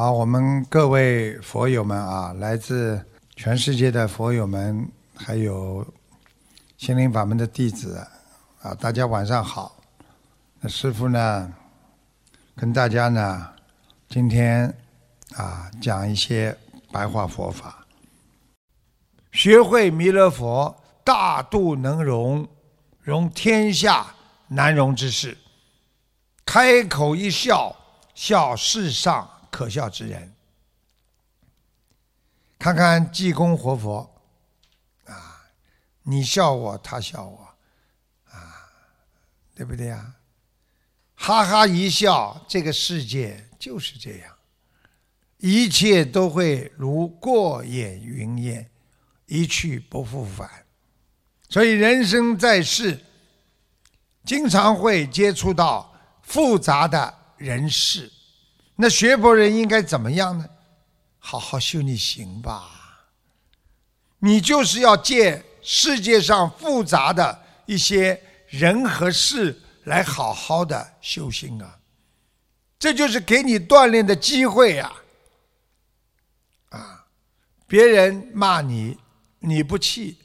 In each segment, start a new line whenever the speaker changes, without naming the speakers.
好，我们各位佛友们啊，来自全世界的佛友们，还有心灵法门的弟子啊，大家晚上好。那师傅呢，跟大家呢，今天啊讲一些白话佛法，学会弥勒佛大度能容，容天下难容之事，开口一笑，笑世上。可笑之人，看看济公活佛，啊，你笑我，他笑我，啊，对不对呀？哈哈一笑，这个世界就是这样，一切都会如过眼云烟，一去不复返。所以人生在世，经常会接触到复杂的人事。那学佛人应该怎么样呢？好好修你行吧。你就是要借世界上复杂的一些人和事来好好的修心啊。这就是给你锻炼的机会呀。啊，别人骂你，你不气；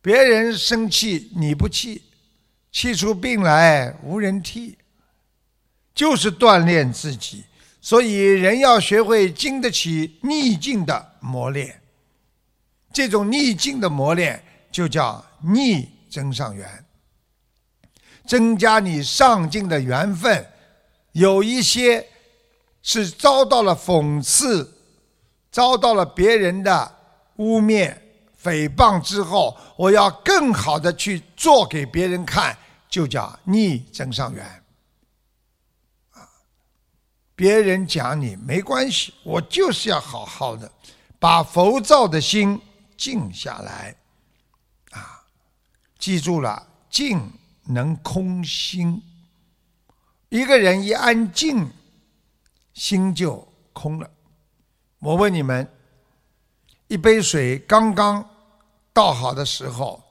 别人生气，你不气，气出病来无人替。就是锻炼自己，所以人要学会经得起逆境的磨练。这种逆境的磨练就叫逆增上缘，增加你上进的缘分。有一些是遭到了讽刺，遭到了别人的污蔑、诽谤之后，我要更好的去做给别人看，就叫逆增上缘。别人讲你没关系，我就是要好好的，把浮躁的心静下来，啊，记住了，静能空心。一个人一安静，心就空了。我问你们，一杯水刚刚倒好的时候，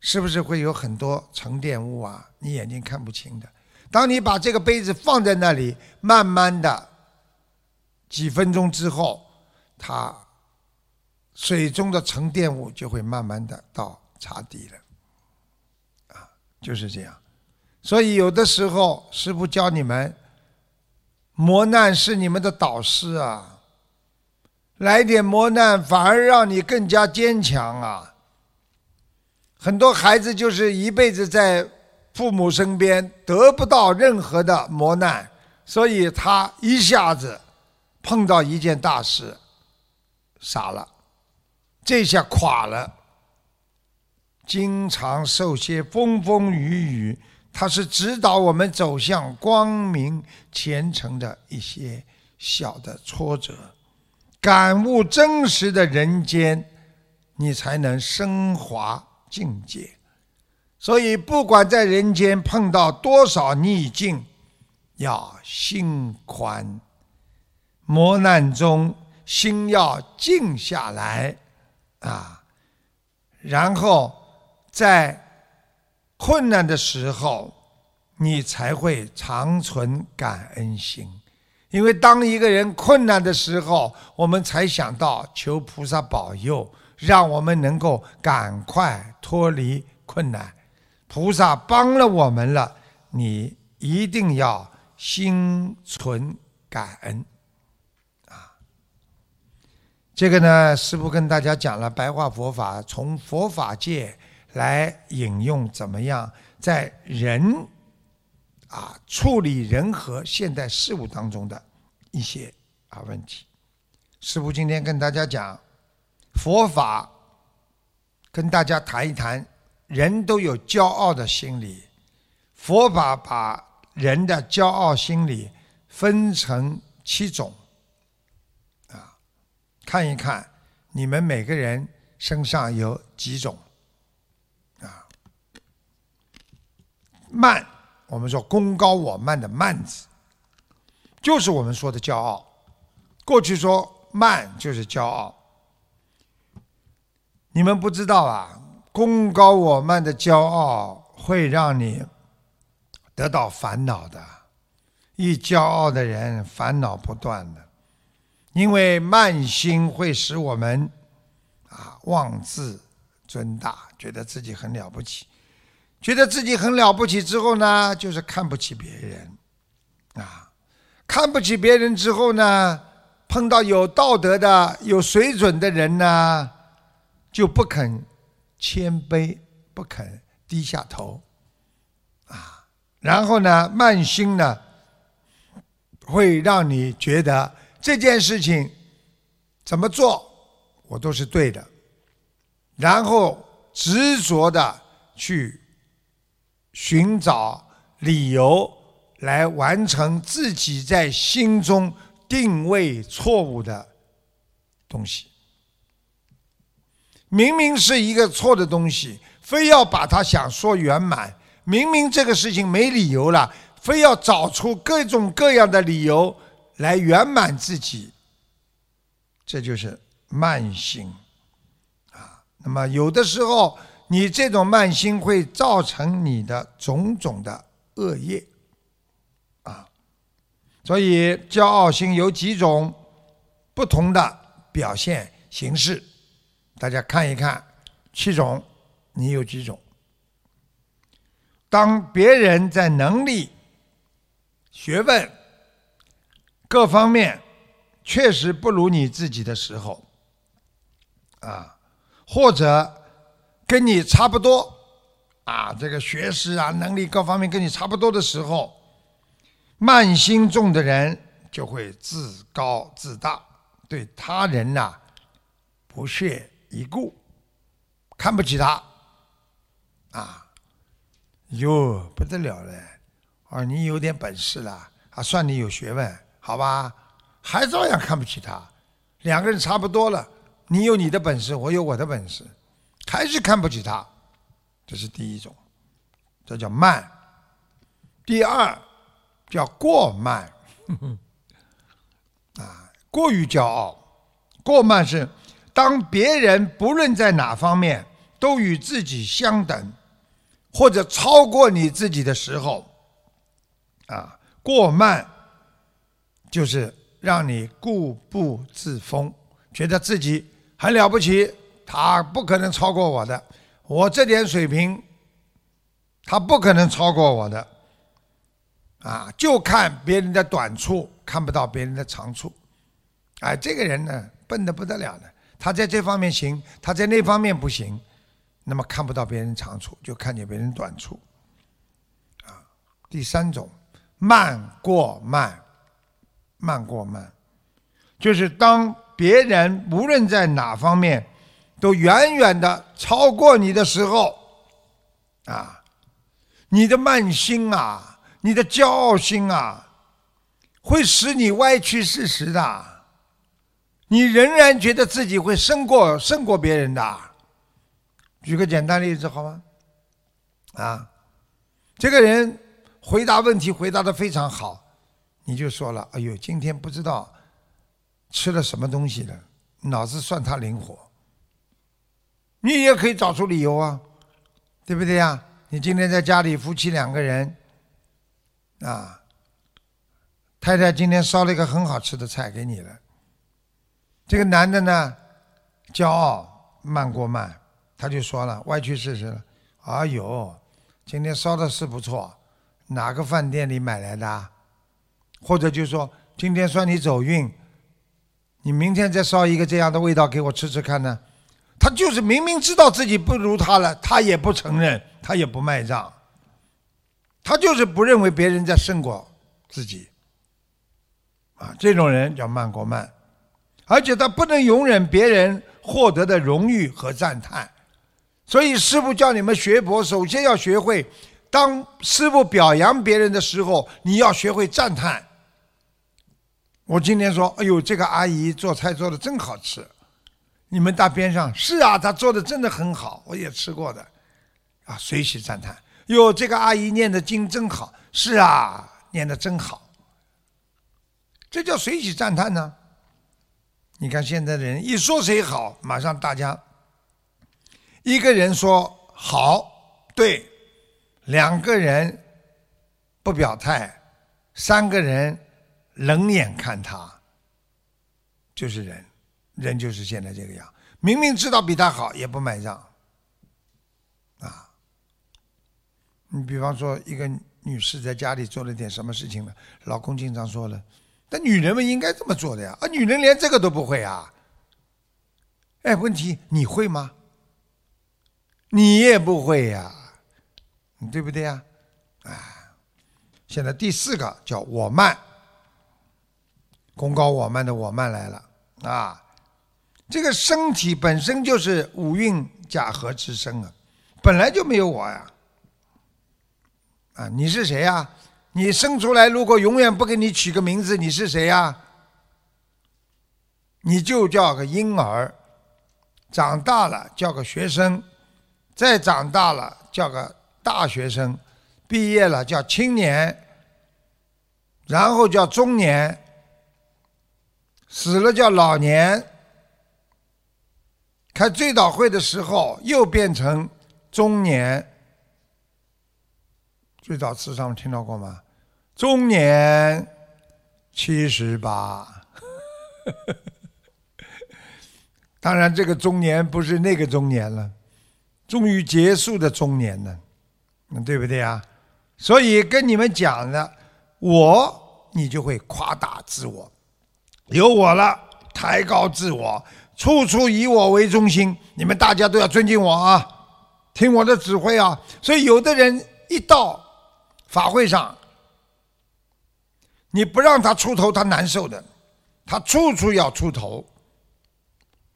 是不是会有很多沉淀物啊？你眼睛看不清的。当你把这个杯子放在那里，慢慢的几分钟之后，它水中的沉淀物就会慢慢的到茶底了，啊，就是这样。所以有的时候，师傅教你们，磨难是你们的导师啊，来点磨难反而让你更加坚强啊。很多孩子就是一辈子在。父母身边得不到任何的磨难，所以他一下子碰到一件大事，傻了，这下垮了。经常受些风风雨雨，他是指导我们走向光明前程的一些小的挫折，感悟真实的人间，你才能升华境界。所以，不管在人间碰到多少逆境，要心宽。磨难中，心要静下来，啊，然后在困难的时候，你才会长存感恩心。因为当一个人困难的时候，我们才想到求菩萨保佑，让我们能够赶快脱离困难。菩萨帮了我们了，你一定要心存感恩，啊！这个呢，师父跟大家讲了白话佛法，从佛法界来引用怎么样在人啊处理人和现代事物当中的一些啊问题。师父今天跟大家讲佛法，跟大家谈一谈。人都有骄傲的心理，佛法把人的骄傲心理分成七种，啊，看一看你们每个人身上有几种，啊，慢，我们说功高我慢的慢字，就是我们说的骄傲。过去说慢就是骄傲，你们不知道啊。功高我慢的骄傲会让你得到烦恼的，一骄傲的人烦恼不断的。因为慢心会使我们啊妄自尊大，觉得自己很了不起，觉得自己很了不起之后呢，就是看不起别人啊，看不起别人之后呢，碰到有道德的、有水准的人呢，就不肯谦卑，不肯低下头啊，然后呢，慢心呢，会让你觉得。这件事情怎么做，我都是对的，然后执着的去寻找理由来完成自己在心中定位错误的东西。明明是一个错的东西，非要把它想说圆满；明明这个事情没理由了，非要找出各种各样的理由。来圆满自己，这就是慢心啊。那么有的时候，你这种慢心会造成你的种种的恶业啊。所以，骄傲心有几种不同的表现形式，大家看一看，七种，你有几种？当别人在能力、学问。各方面确实不如你自己的时候，啊，或者跟你差不多，啊，这个学识啊、能力各方面跟你差不多的时候，慢心重的人就会自高自大，对他人呐不屑一顾，看不起他，啊，哟不得了了，啊，你有点本事了，啊，算你有学问。好吧，还照样看不起他，两个人差不多了。你有你的本事，我有我的本事，还是看不起他。这是第一种，这叫慢。第二叫过慢，啊，过于骄傲。过慢是当别人不论在哪方面都与自己相等，或者超过你自己的时候，啊，过慢。就是让你固步自封，觉得自己很了不起，他不可能超过我的，我这点水平，他不可能超过我的，啊，就看别人的短处，看不到别人的长处，哎，这个人呢，笨得不得了的，他在这方面行，他在那方面不行，那么看不到别人长处，就看见别人短处，啊，第三种，慢过慢。慢过慢，就是当别人无论在哪方面都远远的超过你的时候，啊，你的慢心啊，你的骄傲心啊，会使你歪曲事实的。你仍然觉得自己会胜过胜过别人的。举个简单例子好吗？啊，这个人回答问题回答的非常好。你就说了，哎呦，今天不知道吃了什么东西了，脑子算他灵活。你也可以找出理由啊，对不对呀？你今天在家里，夫妻两个人，啊，太太今天烧了一个很好吃的菜给你了。这个男的呢，骄傲慢过慢，他就说了，歪曲事实了。哎呦，今天烧的是不错，哪个饭店里买来的？或者就说今天算你走运，你明天再烧一个这样的味道给我吃吃看呢？他就是明明知道自己不如他了，他也不承认，他也不卖账，他就是不认为别人在胜过自己。啊，这种人叫慢过慢，而且他不能容忍别人获得的荣誉和赞叹，所以师傅叫你们学佛，首先要学会，当师傅表扬别人的时候，你要学会赞叹。我今天说，哎呦，这个阿姨做菜做的真好吃。你们大边上是啊，她做的真的很好，我也吃过的，啊，随喜赞叹。哟，这个阿姨念的经真好，是啊，念的真好。这叫随喜赞叹呢。你看现在的人一说谁好，马上大家一个人说好，对，两个人不表态，三个人。冷眼看他，就是人，人就是现在这个样。明明知道比他好，也不买账。啊，你比方说一个女士在家里做了点什么事情了，老公经常说了，但女人们应该这么做的呀，啊，女人连这个都不会啊。哎，问题你会吗？你也不会呀，对不对呀？啊，现在第四个叫我慢，功高我慢的我慢来了啊。这个身体本身就是五蕴假合之身啊，本来就没有我呀。啊，你是谁呀？你生出来如果永远不给你取个名字，你是谁呀？你就叫个婴儿，长大了叫个学生。再长大了叫个大学生，毕业了叫青年，然后叫中年，死了叫老年。开追悼会的时候又变成中年。最早词上听到过吗？中年七十八。当然，这个中年不是那个中年了。终于结束的中年了，对不对啊？所以跟你们讲的，我你就会夸大自我，有我了，抬高自我，处处以我为中心。你们大家都要尊敬我啊，听我的指挥啊。所以有的人一到法会上，你不让他出头，他难受的，他处处要出头，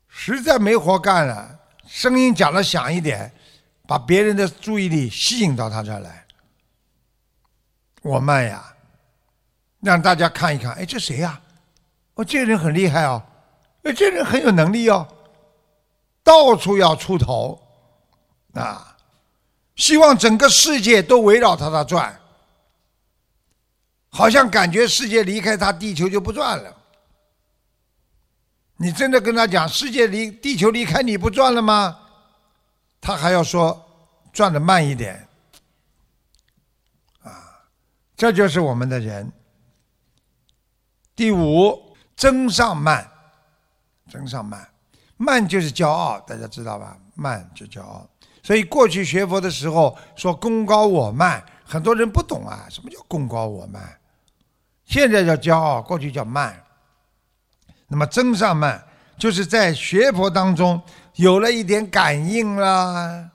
实在没活干了。声音讲的响一点，把别人的注意力吸引到他这儿来。我慢呀，让大家看一看，哎，这谁呀？哦，这个人很厉害哦，哎，这人很有能力哦，到处要出头啊，希望整个世界都围绕他他转，好像感觉世界离开他，地球就不转了。你真的跟他讲世界离地球离开你不转了吗？他还要说转的慢一点，啊，这就是我们的人。第五，增上慢，增上慢，慢就是骄傲，大家知道吧？慢就骄傲。所以过去学佛的时候说功高我慢，很多人不懂啊，什么叫功高我慢？现在叫骄傲，过去叫慢。那么增上慢，就是在学佛当中有了一点感应啦，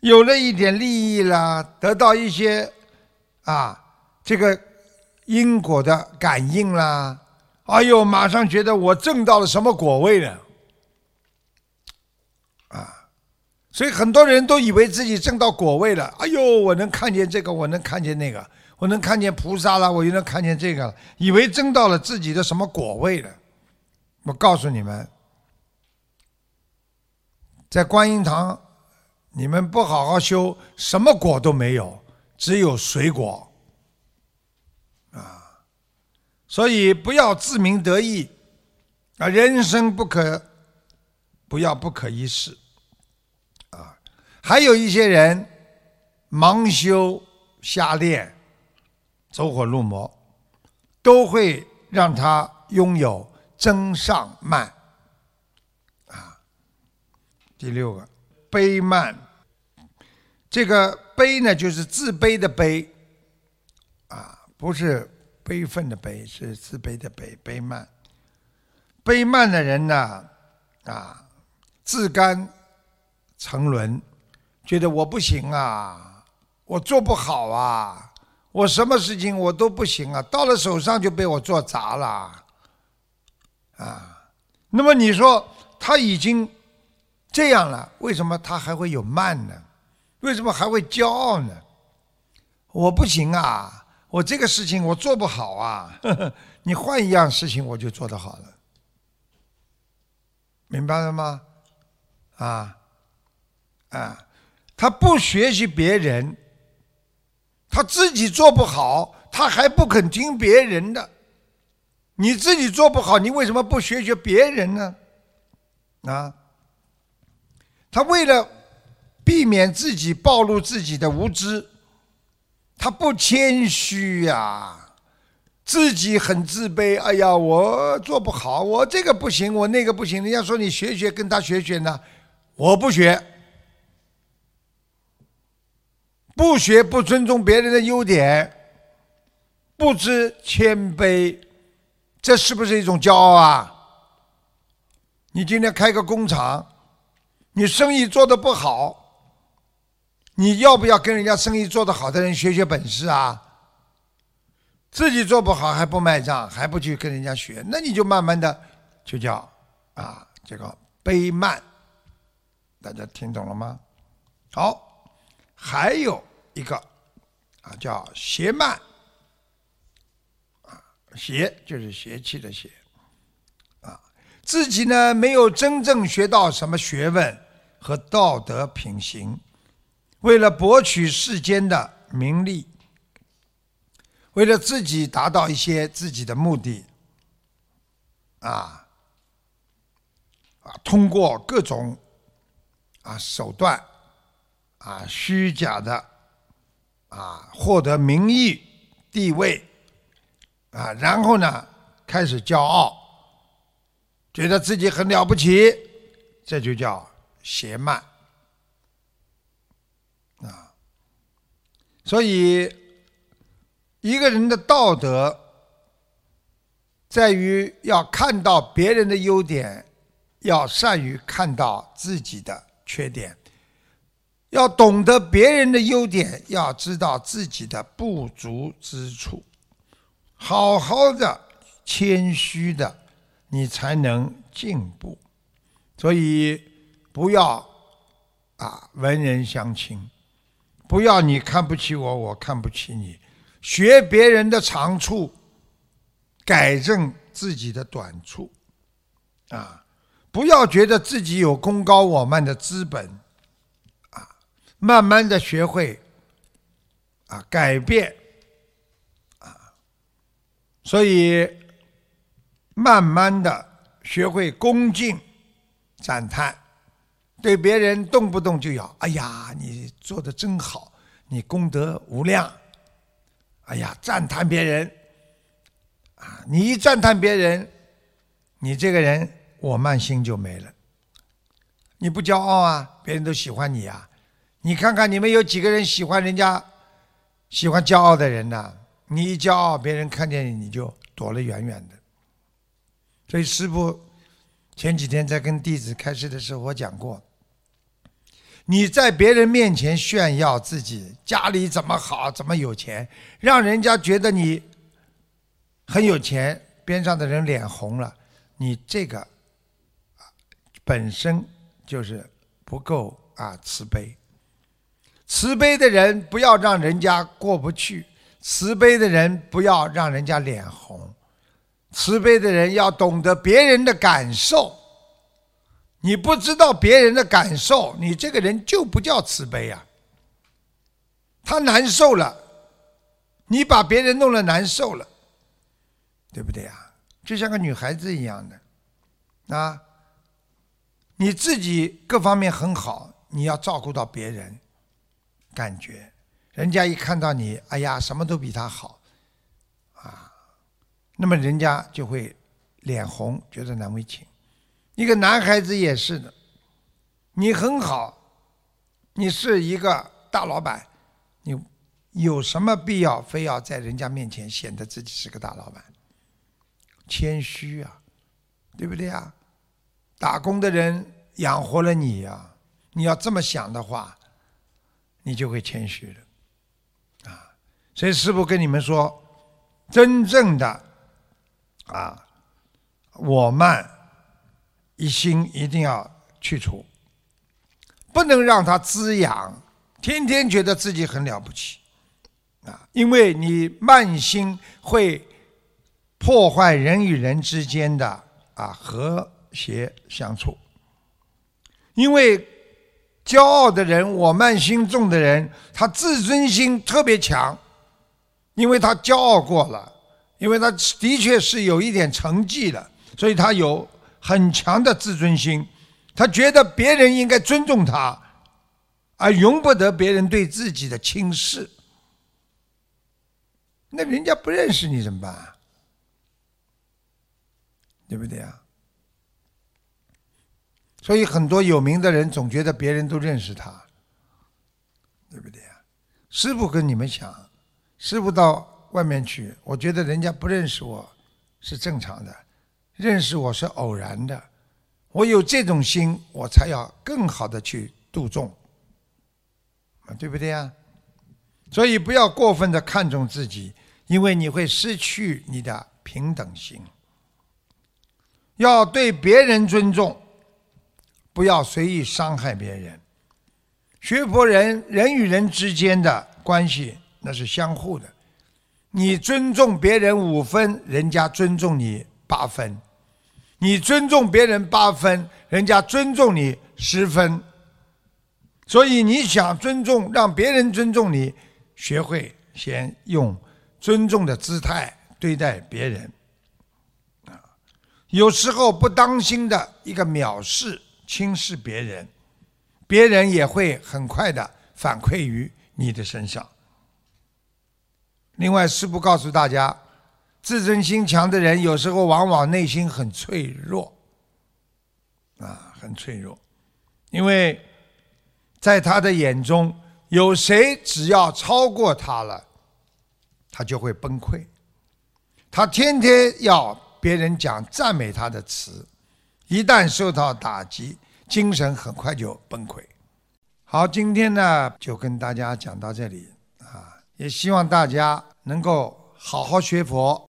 有了一点利益啦，得到一些啊这个因果的感应啦，哎呦，马上觉得我挣到了什么果位了，啊，所以很多人都以为自己挣到果位了，哎呦，我能看见这个，我能看见那个。我能看见菩萨了，我又能看见这个了，以为争到了自己的什么果位了。我告诉你们，在观音堂，你们不好好修，什么果都没有，只有水果。啊，所以不要自鸣得意，啊，人生不可，不要不可一世。啊，还有一些人盲修瞎练。走火入魔，都会让他拥有增上慢啊。第六个悲慢，这个悲呢，就是自卑的悲啊，不是悲愤的悲，是自卑的悲。悲慢，悲慢的人呢，啊，自甘沉沦，觉得我不行啊，我做不好啊。我什么事情我都不行啊，到了手上就被我做砸了，啊，那么你说他已经这样了，为什么他还会有慢呢？为什么还会骄傲呢？我不行啊，我这个事情我做不好啊，你换一样事情我就做得好了，明白了吗？啊，啊，他不学习别人。他自己做不好，他还不肯听别人的。你自己做不好，你为什么不学学别人呢？啊？他为了避免自己暴露自己的无知，他不谦虚呀，自己很自卑。哎呀，我做不好，我这个不行，我那个不行。人家说你学学，跟他学学呢，我不学，不学不尊重别人的优点，不知谦卑，这是不是一种骄傲啊？你今天开个工厂，你生意做得不好，你要不要跟人家生意做得好的人学学本事啊？自己做不好还不卖账，还不去跟人家学，那你就慢慢的就叫啊这个卑慢，大家听懂了吗？好，还有一个啊叫邪慢，啊邪就是邪气的邪啊。自己呢，没有真正学到什么学问和道德品行，为了博取世间的名利，为了自己达到一些自己的目的，啊，啊，通过各种啊手段，啊虚假的，啊获得名誉地位，啊，然后呢开始骄傲。觉得自己很了不起，这就叫邪慢啊。所以，一个人的道德在于要看到别人的优点，要善于看到自己的缺点，要懂得别人的优点，要知道自己的不足之处，好好的谦虚的。你才能进步，所以不要啊文人相轻，不要你看不起我，我看不起你，学别人的长处，改正自己的短处，啊，不要觉得自己有功高我慢的资本，慢慢的学会啊改变，啊，所以。慢慢的学会恭敬、赞叹，对别人动不动就要“哎呀，你做的真好，你功德无量”，哎呀，赞叹别人，啊，你一赞叹别人，你这个人我慢心就没了。你不骄傲啊，别人都喜欢你啊。你看看你们有几个人喜欢人家，喜欢骄傲的人呢？你一骄傲，别人看见你你就躲得远远的。所以师父前几天在跟弟子开示的时候，我讲过：你在别人面前炫耀自己家里怎么好、怎么有钱，让人家觉得你很有钱，边上的人脸红了，你这个本身就是不够啊慈悲。慈悲的人不要让人家过不去，慈悲的人不要让人家脸红。慈悲的人要懂得别人的感受，你不知道别人的感受，你这个人就不叫慈悲啊。他难受了，你把别人弄得难受了，对不对呀？就像个女孩子一样的，啊，你自己各方面很好，你要照顾到别人，感觉人家一看到你，哎呀，什么都比他好。啊那么人家就会脸红，觉得难为情。一个男孩子也是的，你很好，你是一个大老板，你有什么必要非要在人家面前显得自己是个大老板？谦虚啊，对不对啊？打工的人养活了你呀，你要这么想的话，你就会谦虚了。啊，所以师傅跟你们说，真正的。啊，我慢一心一定要去除，不能让它滋养，天天觉得自己很了不起，啊，因为你慢心会破坏人与人之间的啊和谐相处，因为骄傲的人，我慢心重的人，他自尊心特别强，因为他骄傲过了。因为他的确是有一点成绩的，所以他有很强的自尊心，他觉得别人应该尊重他，而容不得别人对自己的轻视。那人家不认识你怎么办？对不对啊？所以很多有名的人总觉得别人都认识他，对不对啊？师傅跟你们讲，师傅到外面去，我觉得人家不认识我是正常的，认识我是偶然的。我有这种心，我才要更好的去度众，啊，对不对呀？所以不要过分的看重自己，因为你会失去你的平等心。要对别人尊重，不要随意伤害别人。学佛人人与人之间的关系那是相互的，你尊重别人五分，人家尊重你八分；你尊重别人八分，人家尊重你十分。所以你想尊重，让别人尊重你。学会先用尊重的姿态对待别人，啊，有时候不当心的一个藐视、轻视别人，别人也会很快的反馈于你的身上。另外，师父告诉大家，自尊心强的人有时候往往内心很脆弱，啊，很脆弱，因为在他的眼中。有谁只要超过他了，他就会崩溃。他天天要别人讲赞美他的词，一旦受到打击，精神很快就崩溃。好，今天呢就跟大家讲到这里啊，也希望大家能够好好学佛。